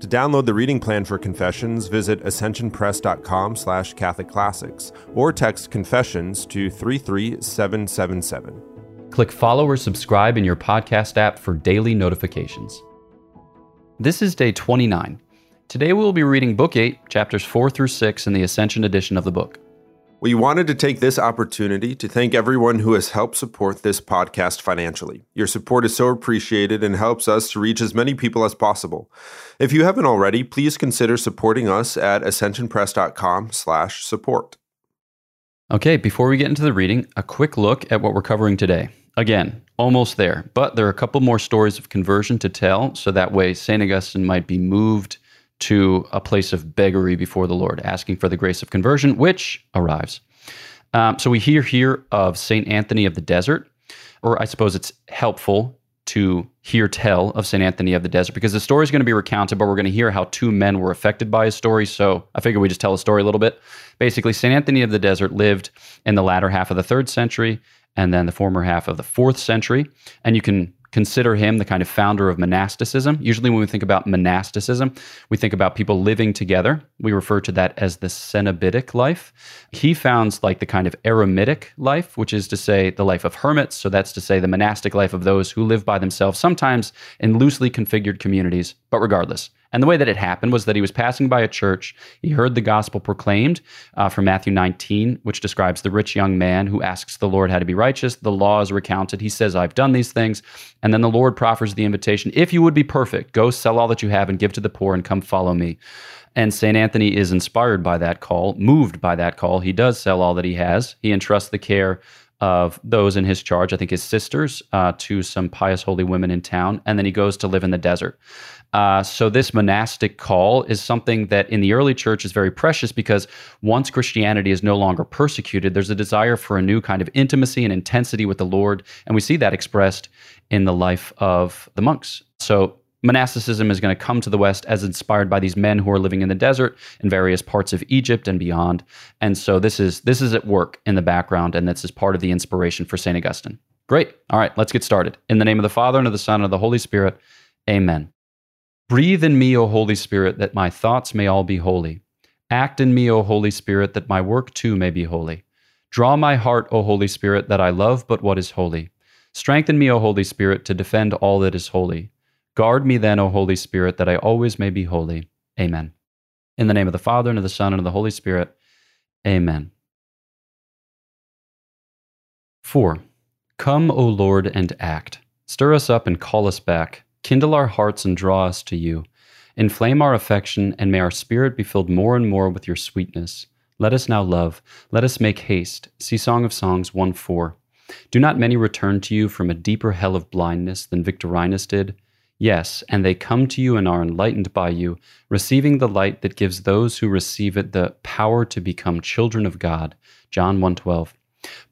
To download the reading plan for Confessions, visit ascensionpress.com slash Catholic Classics or text Confessions to 33777. Click follow or subscribe in your podcast app for daily notifications. This is day 29. Today we will be reading Book 8, chapters 4 through 6 in the Ascension edition of the book. We wanted to take this opportunity to thank everyone who has helped support this podcast financially. Your support is so appreciated and helps us to reach as many people as possible. If you haven't already, please consider supporting us at ascensionpress.com/support. Okay, before we get into the reading, a quick look at what we're covering today. Again, almost there, but there are a couple more stories of conversion to tell, so that way St. Augustine might be moved to a place of beggary before the Lord, asking for the grace of conversion, which arrives. Um, so we hear here of St. Anthony of the Desert, or I suppose it's helpful to hear tell of St. Anthony of the Desert because the story is going to be recounted, but we're going to hear how two men were affected by his story. So I figure we just tell a story a little bit. Basically, St. Anthony of the Desert lived in the latter half of the third century and then the former half of the fourth century. And you can consider him the kind of founder of monasticism. Usually, when we think about monasticism, we think about people living together. We refer to that as the Cenobitic life. He founds like the kind of eremitic life, which is to say the life of hermits. So that's to say the monastic life of those who live by themselves, sometimes in loosely configured communities. But regardless, and the way that it happened was that he was passing by a church. He heard the gospel proclaimed uh, from Matthew 19, which describes the rich young man who asks the Lord how to be righteous. The law is recounted. He says, I've done these things. And then the Lord proffers the invitation if you would be perfect, go sell all that you have and give to the poor and come follow me. And St. Anthony is inspired by that call, moved by that call. He does sell all that he has. He entrusts the care of those in his charge, I think his sisters, uh, to some pious holy women in town. And then he goes to live in the desert. Uh, so, this monastic call is something that in the early church is very precious because once Christianity is no longer persecuted, there's a desire for a new kind of intimacy and intensity with the Lord. And we see that expressed in the life of the monks. So, monasticism is going to come to the West as inspired by these men who are living in the desert in various parts of Egypt and beyond. And so, this is, this is at work in the background, and this is part of the inspiration for St. Augustine. Great. All right, let's get started. In the name of the Father, and of the Son, and of the Holy Spirit, amen. Breathe in me, O Holy Spirit, that my thoughts may all be holy. Act in me, O Holy Spirit, that my work too may be holy. Draw my heart, O Holy Spirit, that I love but what is holy. Strengthen me, O Holy Spirit, to defend all that is holy. Guard me then, O Holy Spirit, that I always may be holy. Amen. In the name of the Father, and of the Son, and of the Holy Spirit. Amen. 4. Come, O Lord, and act. Stir us up and call us back. Kindle our hearts and draw us to you. Inflame our affection, and may our spirit be filled more and more with your sweetness. Let us now love. Let us make haste. See Song of Songs 1 4. Do not many return to you from a deeper hell of blindness than Victorinus did? Yes, and they come to you and are enlightened by you, receiving the light that gives those who receive it the power to become children of God. John 1:12.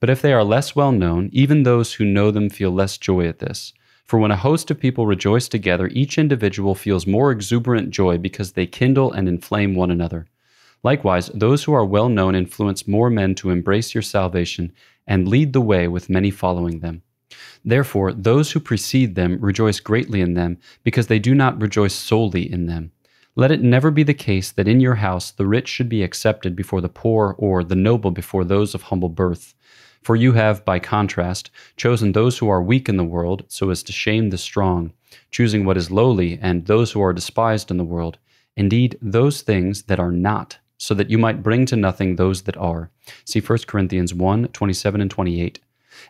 But if they are less well known, even those who know them feel less joy at this. For when a host of people rejoice together, each individual feels more exuberant joy because they kindle and inflame one another. Likewise, those who are well known influence more men to embrace your salvation and lead the way with many following them. Therefore, those who precede them rejoice greatly in them because they do not rejoice solely in them. Let it never be the case that in your house the rich should be accepted before the poor or the noble before those of humble birth. For you have, by contrast, chosen those who are weak in the world so as to shame the strong, choosing what is lowly and those who are despised in the world, indeed, those things that are not, so that you might bring to nothing those that are. See 1 Corinthians 1 27 and 28.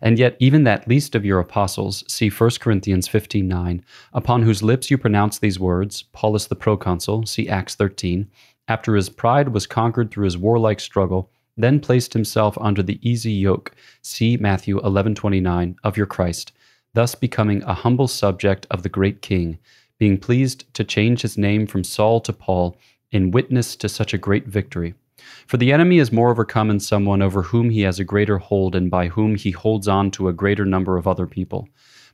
And yet, even that least of your apostles, see 1 Corinthians 15 9, upon whose lips you pronounce these words, Paulus the proconsul, see Acts 13, after his pride was conquered through his warlike struggle, then placed himself under the easy yoke, see Matthew 11:29 of your Christ, thus becoming a humble subject of the great king, being pleased to change his name from Saul to Paul, in witness to such a great victory. For the enemy is more overcome in someone over whom he has a greater hold and by whom he holds on to a greater number of other people.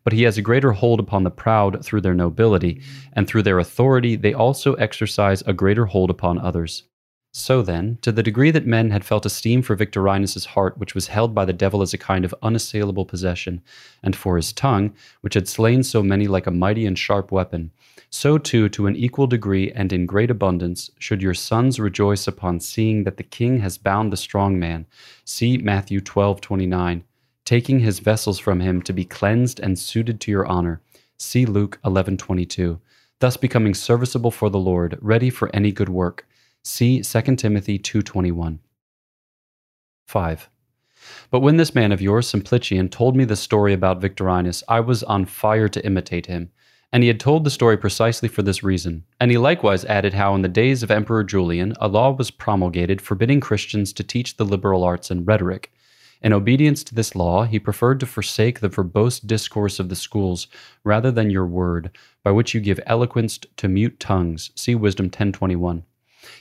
But he has a greater hold upon the proud through their nobility, and through their authority they also exercise a greater hold upon others. So then, to the degree that men had felt esteem for Victorinus's heart, which was held by the devil as a kind of unassailable possession, and for his tongue, which had slain so many like a mighty and sharp weapon, so too, to an equal degree and in great abundance, should your sons rejoice upon seeing that the king has bound the strong man. See Matthew twelve twenty nine, taking his vessels from him to be cleansed and suited to your honor. See Luke eleven twenty two, thus becoming serviceable for the Lord, ready for any good work. See 2 Timothy 2:21. 5. But when this man of yours, Simplician, told me the story about Victorinus, I was on fire to imitate him. And he had told the story precisely for this reason. And he likewise added how in the days of Emperor Julian, a law was promulgated forbidding Christians to teach the liberal arts and rhetoric. In obedience to this law, he preferred to forsake the verbose discourse of the schools rather than your word, by which you give eloquence to mute tongues. See Wisdom 1021.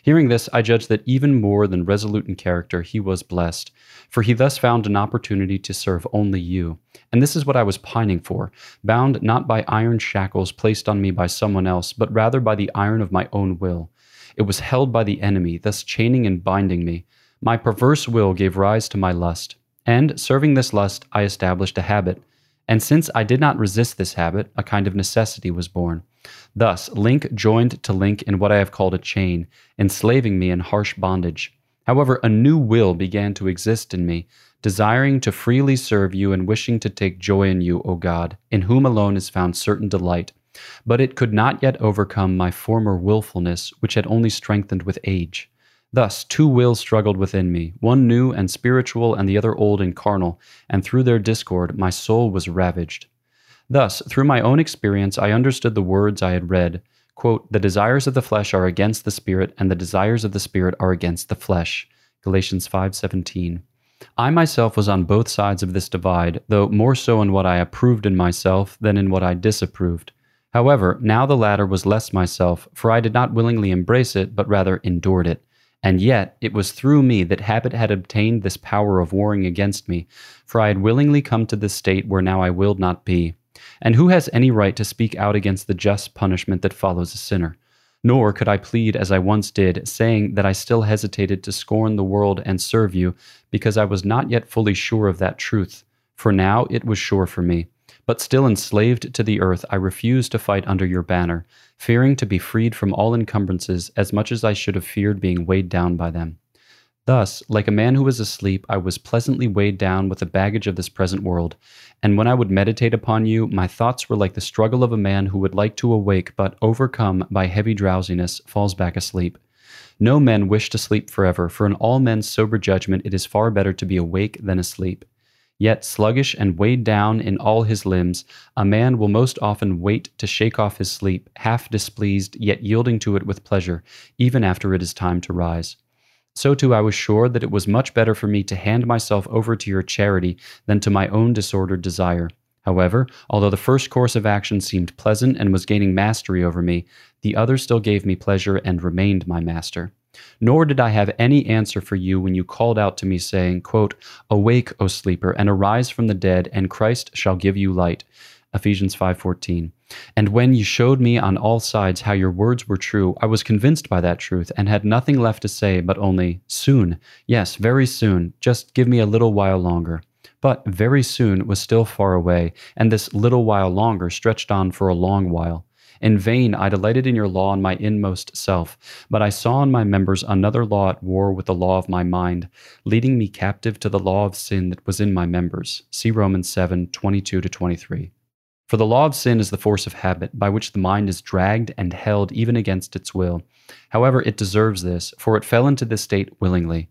Hearing this, I judged that even more than resolute in character, he was blessed, for he thus found an opportunity to serve only you. And this is what I was pining for, bound not by iron shackles placed on me by someone else, but rather by the iron of my own will. It was held by the enemy, thus chaining and binding me. My perverse will gave rise to my lust. And, serving this lust, I established a habit. And since I did not resist this habit, a kind of necessity was born. Thus, link joined to link in what I have called a chain, enslaving me in harsh bondage. However, a new will began to exist in me, desiring to freely serve you and wishing to take joy in you, O God, in whom alone is found certain delight. But it could not yet overcome my former wilfulness, which had only strengthened with age. Thus, two wills struggled within me, one new and spiritual, and the other old and carnal, and through their discord my soul was ravaged. Thus, through my own experience, I understood the words I had read. Quote, the desires of the flesh are against the spirit, and the desires of the spirit are against the flesh. Galatians 5:17. I myself was on both sides of this divide, though more so in what I approved in myself than in what I disapproved. However, now the latter was less myself, for I did not willingly embrace it, but rather endured it. And yet, it was through me that habit had obtained this power of warring against me, for I had willingly come to this state where now I willed not be. And who has any right to speak out against the just punishment that follows a sinner? Nor could I plead as I once did, saying that I still hesitated to scorn the world and serve you, because I was not yet fully sure of that truth. For now it was sure for me. But still enslaved to the earth, I refused to fight under your banner, fearing to be freed from all encumbrances as much as I should have feared being weighed down by them. Thus, like a man who was asleep, I was pleasantly weighed down with the baggage of this present world. And when I would meditate upon you, my thoughts were like the struggle of a man who would like to awake, but overcome by heavy drowsiness, falls back asleep. No men wish to sleep forever, for in all men's sober judgment it is far better to be awake than asleep. Yet, sluggish and weighed down in all his limbs, a man will most often wait to shake off his sleep, half displeased, yet yielding to it with pleasure, even after it is time to rise so too I was sure that it was much better for me to hand myself over to your charity than to my own disordered desire. However, although the first course of action seemed pleasant and was gaining mastery over me, the other still gave me pleasure and remained my master. Nor did I have any answer for you when you called out to me, saying, quote, Awake, O sleeper, and arise from the dead, and Christ shall give you light. Ephesians 5:14. And when you showed me on all sides how your words were true, I was convinced by that truth and had nothing left to say but only soon. Yes, very soon. Just give me a little while longer. But very soon was still far away, and this little while longer stretched on for a long while. In vain I delighted in your law in my inmost self, but I saw in my members another law at war with the law of my mind, leading me captive to the law of sin that was in my members. See Romans 7 22 23. For the law of sin is the force of habit, by which the mind is dragged and held even against its will. However, it deserves this, for it fell into this state willingly.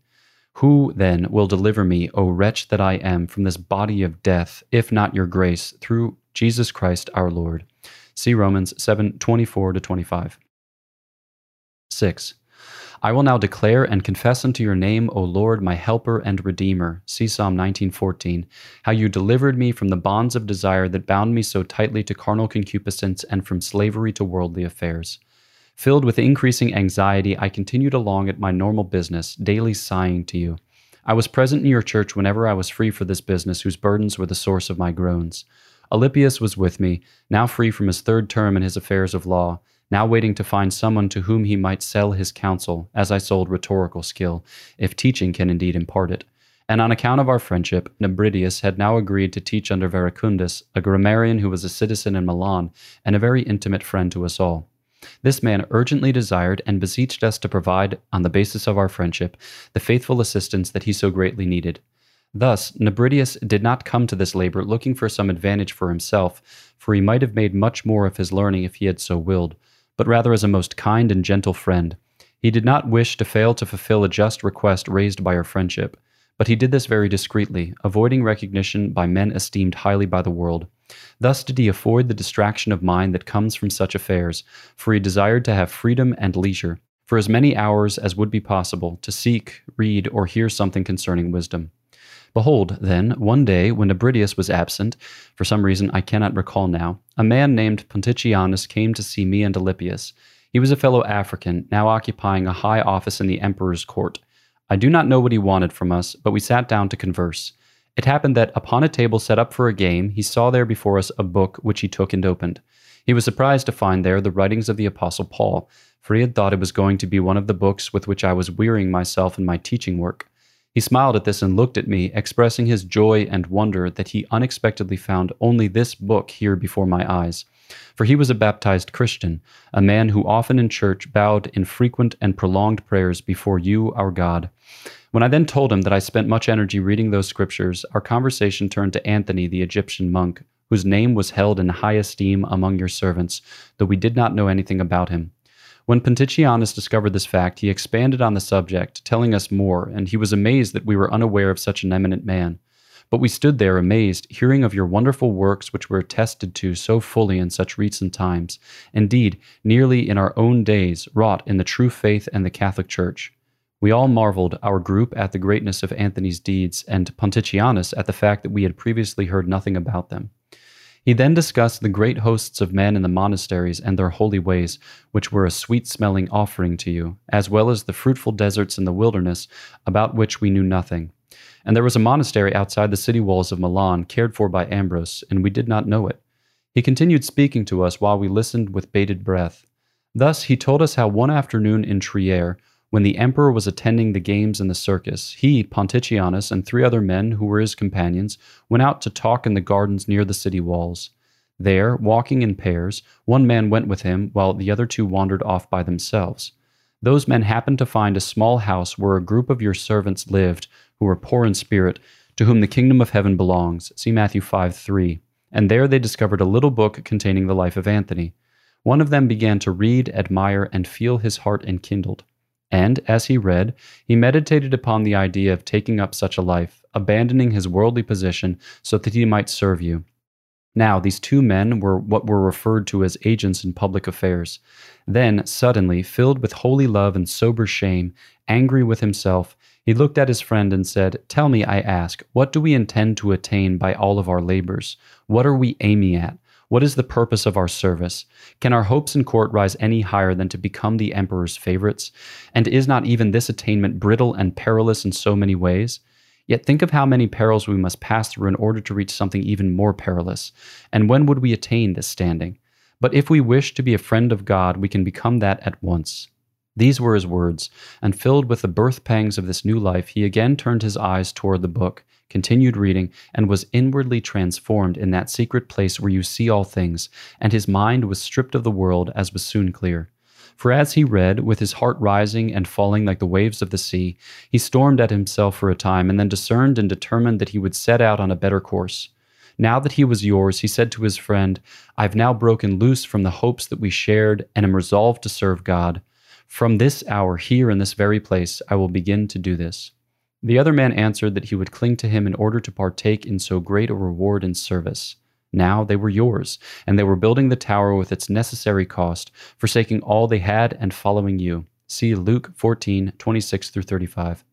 Who, then, will deliver me, O wretch that I am, from this body of death, if not your grace, through Jesus Christ our Lord? See Romans 7 24 25. 6. I will now declare and confess unto your name, O Lord, my helper and redeemer. See Psalm 19:14. How you delivered me from the bonds of desire that bound me so tightly to carnal concupiscence and from slavery to worldly affairs. Filled with increasing anxiety, I continued along at my normal business, daily sighing to you. I was present in your church whenever I was free for this business, whose burdens were the source of my groans. Alypius was with me, now free from his third term in his affairs of law, now waiting to find someone to whom he might sell his counsel, as I sold rhetorical skill, if teaching can indeed impart it. And on account of our friendship, Nebridius had now agreed to teach under Verecundus, a grammarian who was a citizen in Milan and a very intimate friend to us all. This man urgently desired and beseeched us to provide, on the basis of our friendship, the faithful assistance that he so greatly needed. Thus, Nebridius did not come to this labor looking for some advantage for himself, for he might have made much more of his learning if he had so willed, but rather as a most kind and gentle friend. He did not wish to fail to fulfill a just request raised by our friendship, but he did this very discreetly, avoiding recognition by men esteemed highly by the world. Thus did he avoid the distraction of mind that comes from such affairs, for he desired to have freedom and leisure, for as many hours as would be possible, to seek, read, or hear something concerning wisdom. Behold, then, one day, when Nebridius was absent, for some reason I cannot recall now, a man named Ponticianus came to see me and Alypius. He was a fellow African, now occupying a high office in the emperor's court. I do not know what he wanted from us, but we sat down to converse. It happened that upon a table set up for a game, he saw there before us a book which he took and opened. He was surprised to find there the writings of the Apostle Paul, for he had thought it was going to be one of the books with which I was wearying myself in my teaching work. He smiled at this and looked at me, expressing his joy and wonder that he unexpectedly found only this book here before my eyes. For he was a baptized Christian, a man who often in church bowed in frequent and prolonged prayers before you, our God. When I then told him that I spent much energy reading those scriptures, our conversation turned to Anthony, the Egyptian monk, whose name was held in high esteem among your servants, though we did not know anything about him. When Ponticianus discovered this fact, he expanded on the subject, telling us more, and he was amazed that we were unaware of such an eminent man. But we stood there amazed, hearing of your wonderful works which were attested to so fully in such recent times, indeed, nearly in our own days, wrought in the true faith and the Catholic Church. We all marveled, our group, at the greatness of Anthony's deeds, and Ponticianus at the fact that we had previously heard nothing about them. He then discussed the great hosts of men in the monasteries and their holy ways, which were a sweet smelling offering to you, as well as the fruitful deserts in the wilderness, about which we knew nothing. And there was a monastery outside the city walls of Milan, cared for by Ambrose, and we did not know it. He continued speaking to us while we listened with bated breath. Thus he told us how one afternoon in Trier, when the emperor was attending the games in the circus, he, Ponticianus, and three other men who were his companions went out to talk in the gardens near the city walls. There, walking in pairs, one man went with him, while the other two wandered off by themselves. Those men happened to find a small house where a group of your servants lived, who were poor in spirit, to whom the kingdom of heaven belongs. See Matthew 5 3. And there they discovered a little book containing the life of Anthony. One of them began to read, admire, and feel his heart enkindled. And as he read, he meditated upon the idea of taking up such a life, abandoning his worldly position so that he might serve you. Now, these two men were what were referred to as agents in public affairs. Then, suddenly, filled with holy love and sober shame, angry with himself, he looked at his friend and said, Tell me, I ask, what do we intend to attain by all of our labors? What are we aiming at? What is the purpose of our service? Can our hopes in court rise any higher than to become the emperor's favorites? And is not even this attainment brittle and perilous in so many ways? Yet think of how many perils we must pass through in order to reach something even more perilous. And when would we attain this standing? But if we wish to be a friend of God, we can become that at once. These were his words, and filled with the birth pangs of this new life, he again turned his eyes toward the book continued reading, and was inwardly transformed in that secret place where you see all things, and his mind was stripped of the world, as was soon clear. For as he read, with his heart rising and falling like the waves of the sea, he stormed at himself for a time, and then discerned and determined that he would set out on a better course. Now that he was yours, he said to his friend, I've now broken loose from the hopes that we shared, and am resolved to serve God. From this hour, here in this very place, I will begin to do this. The other man answered that he would cling to him in order to partake in so great a reward and service. Now they were yours, and they were building the tower with its necessary cost, forsaking all they had and following you. See Luke 14, 26 through 35.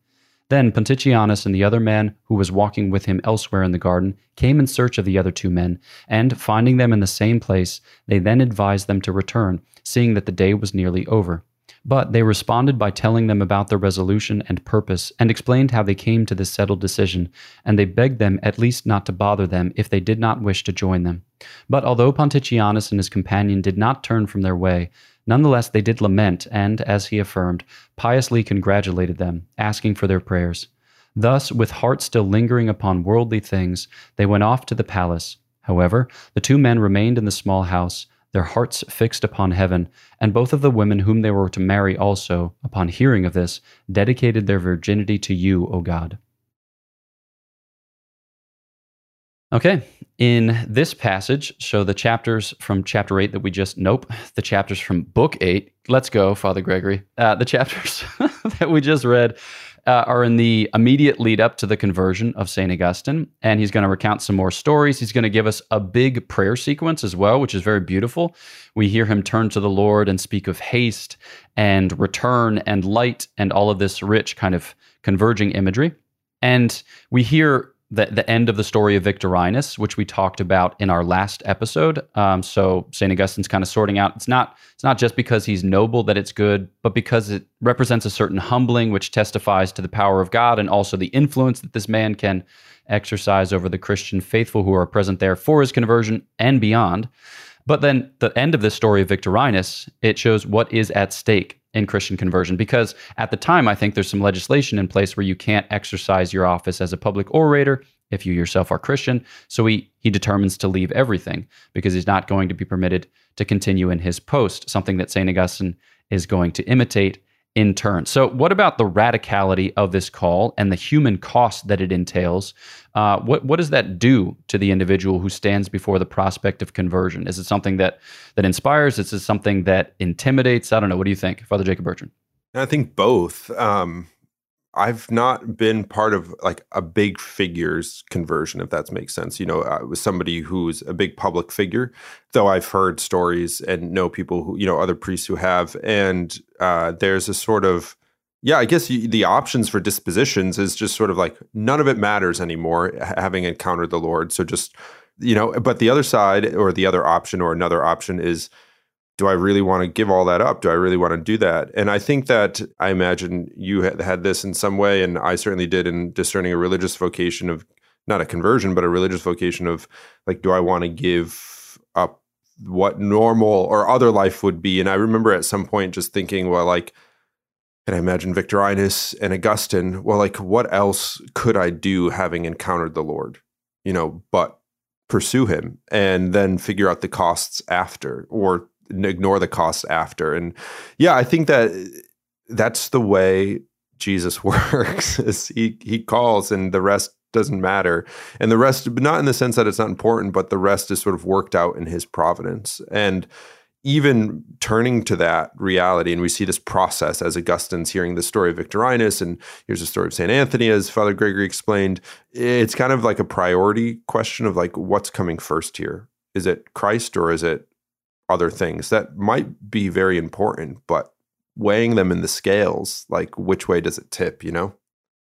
Then Ponticianus and the other man who was walking with him elsewhere in the garden came in search of the other two men, and finding them in the same place, they then advised them to return, seeing that the day was nearly over. But they responded by telling them about their resolution and purpose, and explained how they came to this settled decision, and they begged them at least not to bother them if they did not wish to join them. But although Ponticianus and his companion did not turn from their way, nonetheless they did lament, and, as he affirmed, piously congratulated them, asking for their prayers. Thus, with hearts still lingering upon worldly things, they went off to the palace. However, the two men remained in the small house their hearts fixed upon heaven, and both of the women whom they were to marry also, upon hearing of this, dedicated their virginity to you, O God. Okay, in this passage, so the chapters from chapter 8 that we just, nope, the chapters from book 8, let's go, Father Gregory. Uh, the chapters that we just read uh, are in the immediate lead up to the conversion of St. Augustine. And he's going to recount some more stories. He's going to give us a big prayer sequence as well, which is very beautiful. We hear him turn to the Lord and speak of haste and return and light and all of this rich kind of converging imagery. And we hear the, the end of the story of Victorinus, which we talked about in our last episode. Um, so Saint Augustine's kind of sorting out. It's not it's not just because he's noble that it's good, but because it represents a certain humbling, which testifies to the power of God and also the influence that this man can exercise over the Christian faithful who are present there for his conversion and beyond. But then the end of this story of Victorinus, it shows what is at stake in Christian conversion. Because at the time, I think there's some legislation in place where you can't exercise your office as a public orator if you yourself are Christian. So he he determines to leave everything because he's not going to be permitted to continue in his post, something that St. Augustine is going to imitate in turn. So, what about the radicality of this call and the human cost that it entails? Uh, what what does that do to the individual who stands before the prospect of conversion? Is it something that that inspires? Is it something that intimidates? I don't know. What do you think, Father Jacob Bertrand? I think both. Um, I've not been part of like a big figures conversion, if that makes sense. You know, I was somebody who's a big public figure, though I've heard stories and know people who, you know, other priests who have. And uh, there's a sort of, yeah, I guess you, the options for dispositions is just sort of like none of it matters anymore, having encountered the Lord. So just, you know, but the other side or the other option or another option is, do I really want to give all that up? Do I really want to do that? And I think that I imagine you had, this in some way, and I certainly did in discerning a religious vocation of not a conversion, but a religious vocation of like, do I want to give up what normal or other life would be? And I remember at some point just thinking, well, like, and I imagine Victorinus and Augustine, well, like, what else could I do having encountered the Lord? You know, but pursue him and then figure out the costs after or ignore the costs after. And yeah, I think that that's the way Jesus works. is he he calls and the rest doesn't matter. And the rest not in the sense that it's not important, but the rest is sort of worked out in his providence. And even turning to that reality, and we see this process as Augustine's hearing the story of Victorinus, and here's the story of St. Anthony, as Father Gregory explained. It's kind of like a priority question of like, what's coming first here? Is it Christ or is it other things that might be very important, but weighing them in the scales, like which way does it tip, you know?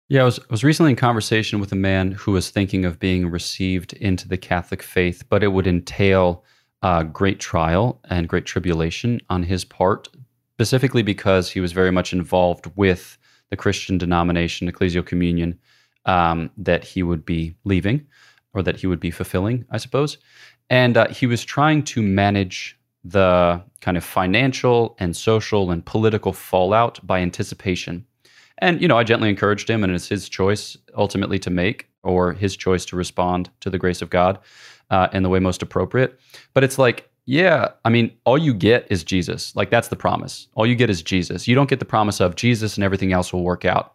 Yeah, I was, I was recently in conversation with a man who was thinking of being received into the Catholic faith, but it would entail uh, great trial and great tribulation on his part, specifically because he was very much involved with the Christian denomination, Ecclesial Communion, um, that he would be leaving or that he would be fulfilling, I suppose. And uh, he was trying to manage the kind of financial and social and political fallout by anticipation. And, you know, I gently encouraged him, and it's his choice ultimately to make or his choice to respond to the grace of God uh, in the way most appropriate. But it's like, yeah, I mean, all you get is Jesus. Like, that's the promise. All you get is Jesus. You don't get the promise of Jesus and everything else will work out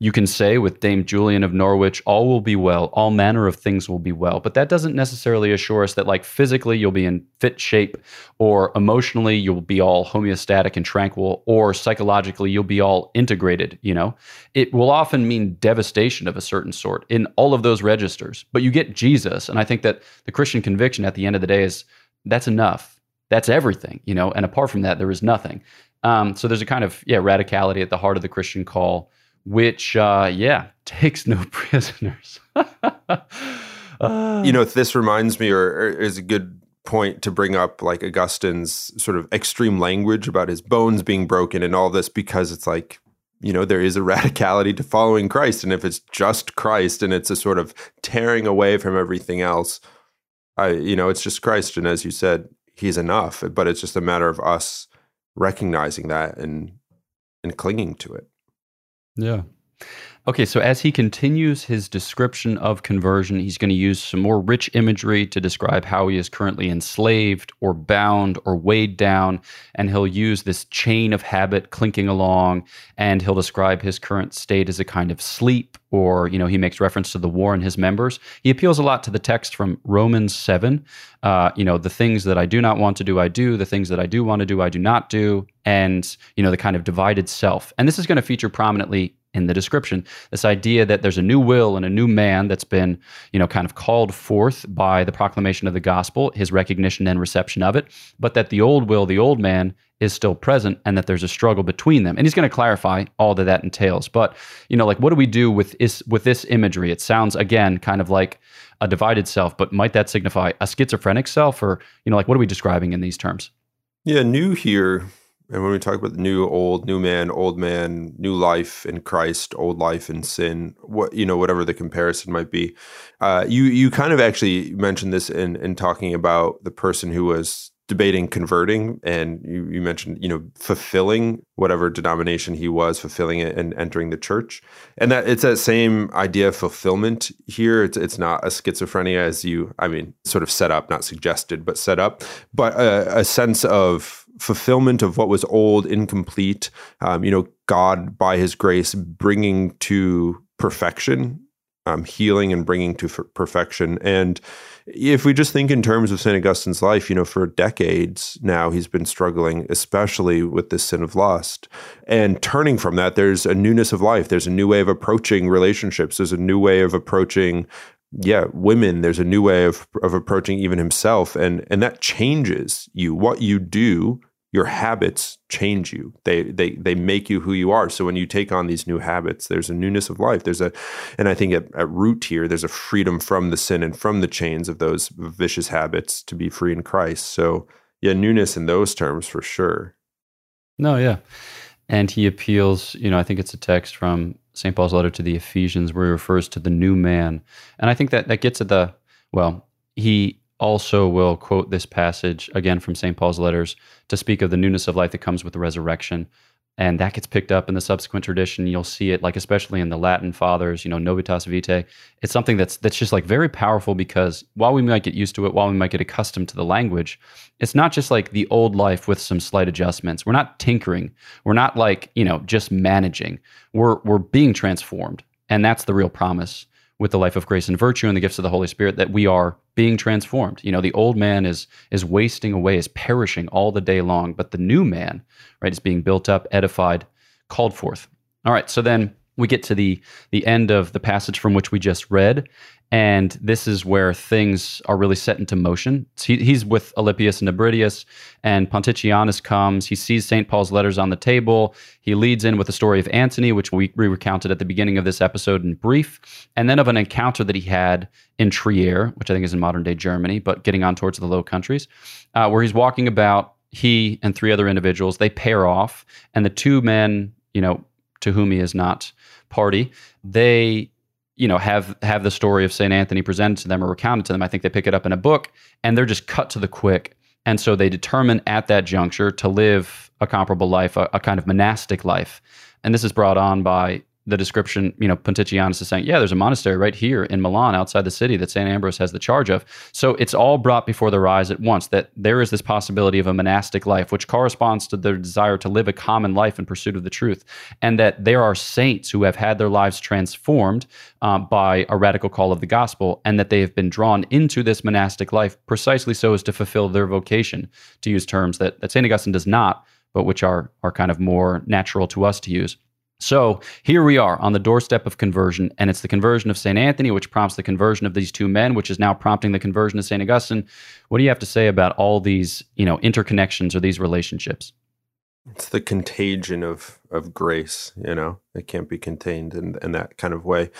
you can say with Dame Julian of Norwich, all will be well, all manner of things will be well. But that doesn't necessarily assure us that, like, physically you'll be in fit shape, or emotionally you'll be all homeostatic and tranquil, or psychologically you'll be all integrated. You know, it will often mean devastation of a certain sort in all of those registers. But you get Jesus. And I think that the Christian conviction at the end of the day is that's enough. That's everything, you know, and apart from that, there is nothing. Um, so there's a kind of, yeah, radicality at the heart of the Christian call which, uh, yeah, takes no prisoners. uh, you know, this reminds me, or, or is a good point to bring up like Augustine's sort of extreme language about his bones being broken and all this because it's like you know there is a radicality to following Christ. And if it's just Christ and it's a sort of tearing away from everything else I you know it's just Christ. And as you said he's enough. But it's just a matter of us recognizing that and and clinging to it yeah Okay, so as he continues his description of conversion, he's going to use some more rich imagery to describe how he is currently enslaved or bound or weighed down. And he'll use this chain of habit clinking along, and he'll describe his current state as a kind of sleep, or, you know, he makes reference to the war and his members. He appeals a lot to the text from Romans 7. Uh, you know, the things that I do not want to do, I do. The things that I do want to do, I do not do. And, you know, the kind of divided self. And this is going to feature prominently in the description this idea that there's a new will and a new man that's been you know kind of called forth by the proclamation of the gospel his recognition and reception of it but that the old will the old man is still present and that there's a struggle between them. And he's going to clarify all that that entails. But you know like what do we do with is with this imagery? It sounds again kind of like a divided self but might that signify a schizophrenic self? Or you know like what are we describing in these terms? Yeah new here and when we talk about the new, old, new man, old man, new life in Christ, old life in sin, what you know, whatever the comparison might be, uh, you you kind of actually mentioned this in in talking about the person who was debating converting, and you, you mentioned you know fulfilling whatever denomination he was, fulfilling it and entering the church, and that it's that same idea of fulfillment here. It's it's not a schizophrenia as you, I mean, sort of set up, not suggested, but set up, but a, a sense of fulfillment of what was old, incomplete. Um, you know, God by His grace bringing to perfection, um, healing and bringing to f- perfection. And if we just think in terms of St. Augustine's life, you know, for decades now, he's been struggling, especially with this sin of lust. And turning from that, there's a newness of life. There's a new way of approaching relationships. There's a new way of approaching yeah women there's a new way of of approaching even himself and and that changes you what you do your habits change you. They they they make you who you are. So when you take on these new habits there's a newness of life. There's a and i think at, at root here there's a freedom from the sin and from the chains of those vicious habits to be free in christ. So yeah newness in those terms for sure. No yeah. And he appeals you know i think it's a text from st paul's letter to the ephesians where he refers to the new man. And i think that that gets at the well he also will quote this passage again from St. Paul's letters to speak of the newness of life that comes with the resurrection. And that gets picked up in the subsequent tradition. You'll see it, like especially in the Latin fathers, you know, Novitas Vitae. It's something that's that's just like very powerful because while we might get used to it, while we might get accustomed to the language, it's not just like the old life with some slight adjustments. We're not tinkering. We're not like you know just managing. We're we're being transformed, and that's the real promise with the life of grace and virtue and the gifts of the Holy Spirit that we are being transformed. You know, the old man is is wasting away, is perishing all the day long, but the new man, right, is being built up, edified, called forth. All right, so then we get to the the end of the passage from which we just read and this is where things are really set into motion. He, he's with Alypius and Nebridius, and Ponticianus comes. He sees St. Paul's letters on the table. He leads in with the story of Antony, which we recounted at the beginning of this episode in brief, and then of an encounter that he had in Trier, which I think is in modern day Germany, but getting on towards the Low Countries, uh, where he's walking about. He and three other individuals they pair off, and the two men, you know, to whom he is not party, they you know have have the story of Saint Anthony presented to them or recounted to them. I think they pick it up in a book and they're just cut to the quick. And so they determine at that juncture to live a comparable life, a, a kind of monastic life. And this is brought on by the description, you know, Ponticianus is saying, yeah, there's a monastery right here in Milan outside the city that St. Ambrose has the charge of. So it's all brought before their eyes at once that there is this possibility of a monastic life, which corresponds to their desire to live a common life in pursuit of the truth. And that there are saints who have had their lives transformed um, by a radical call of the gospel, and that they have been drawn into this monastic life precisely so as to fulfill their vocation, to use terms that, that St. Augustine does not, but which are, are kind of more natural to us to use. So here we are on the doorstep of conversion, and it's the conversion of St. Anthony, which prompts the conversion of these two men, which is now prompting the conversion of St. Augustine. What do you have to say about all these, you know, interconnections or these relationships? it's the contagion of of grace you know it can't be contained in, in that kind of way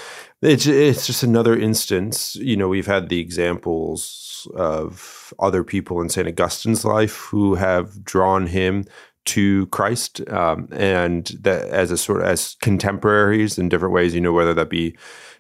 it's it's just another instance you know we've had the examples of other people in st augustine's life who have drawn him to Christ, um, and that as a sort of as contemporaries in different ways. You know, whether that be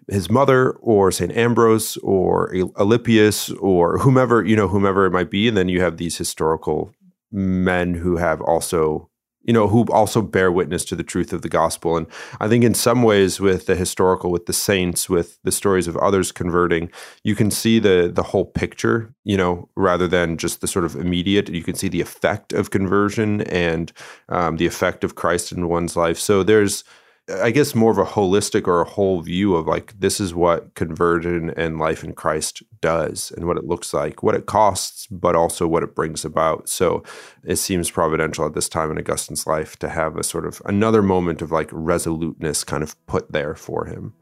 his mother or Saint Ambrose or Alypius or whomever you know, whomever it might be, and then you have these historical men who have also you know, who also bear witness to the truth of the gospel. And I think in some ways, with the historical, with the saints, with the stories of others converting, you can see the the whole picture, you know, rather than just the sort of immediate. You can see the effect of conversion and um, the effect of Christ in one's life. So there's I guess more of a holistic or a whole view of like this is what conversion and life in Christ does and what it looks like, what it costs, but also what it brings about. So it seems providential at this time in Augustine's life to have a sort of another moment of like resoluteness kind of put there for him.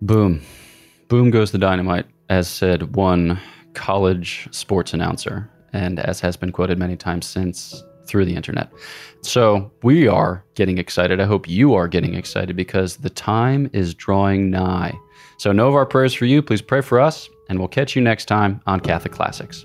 Boom. Boom goes the dynamite, as said one college sports announcer, and as has been quoted many times since through the internet. So we are getting excited. I hope you are getting excited because the time is drawing nigh. So, know of our prayers for you. Please pray for us, and we'll catch you next time on Catholic Classics.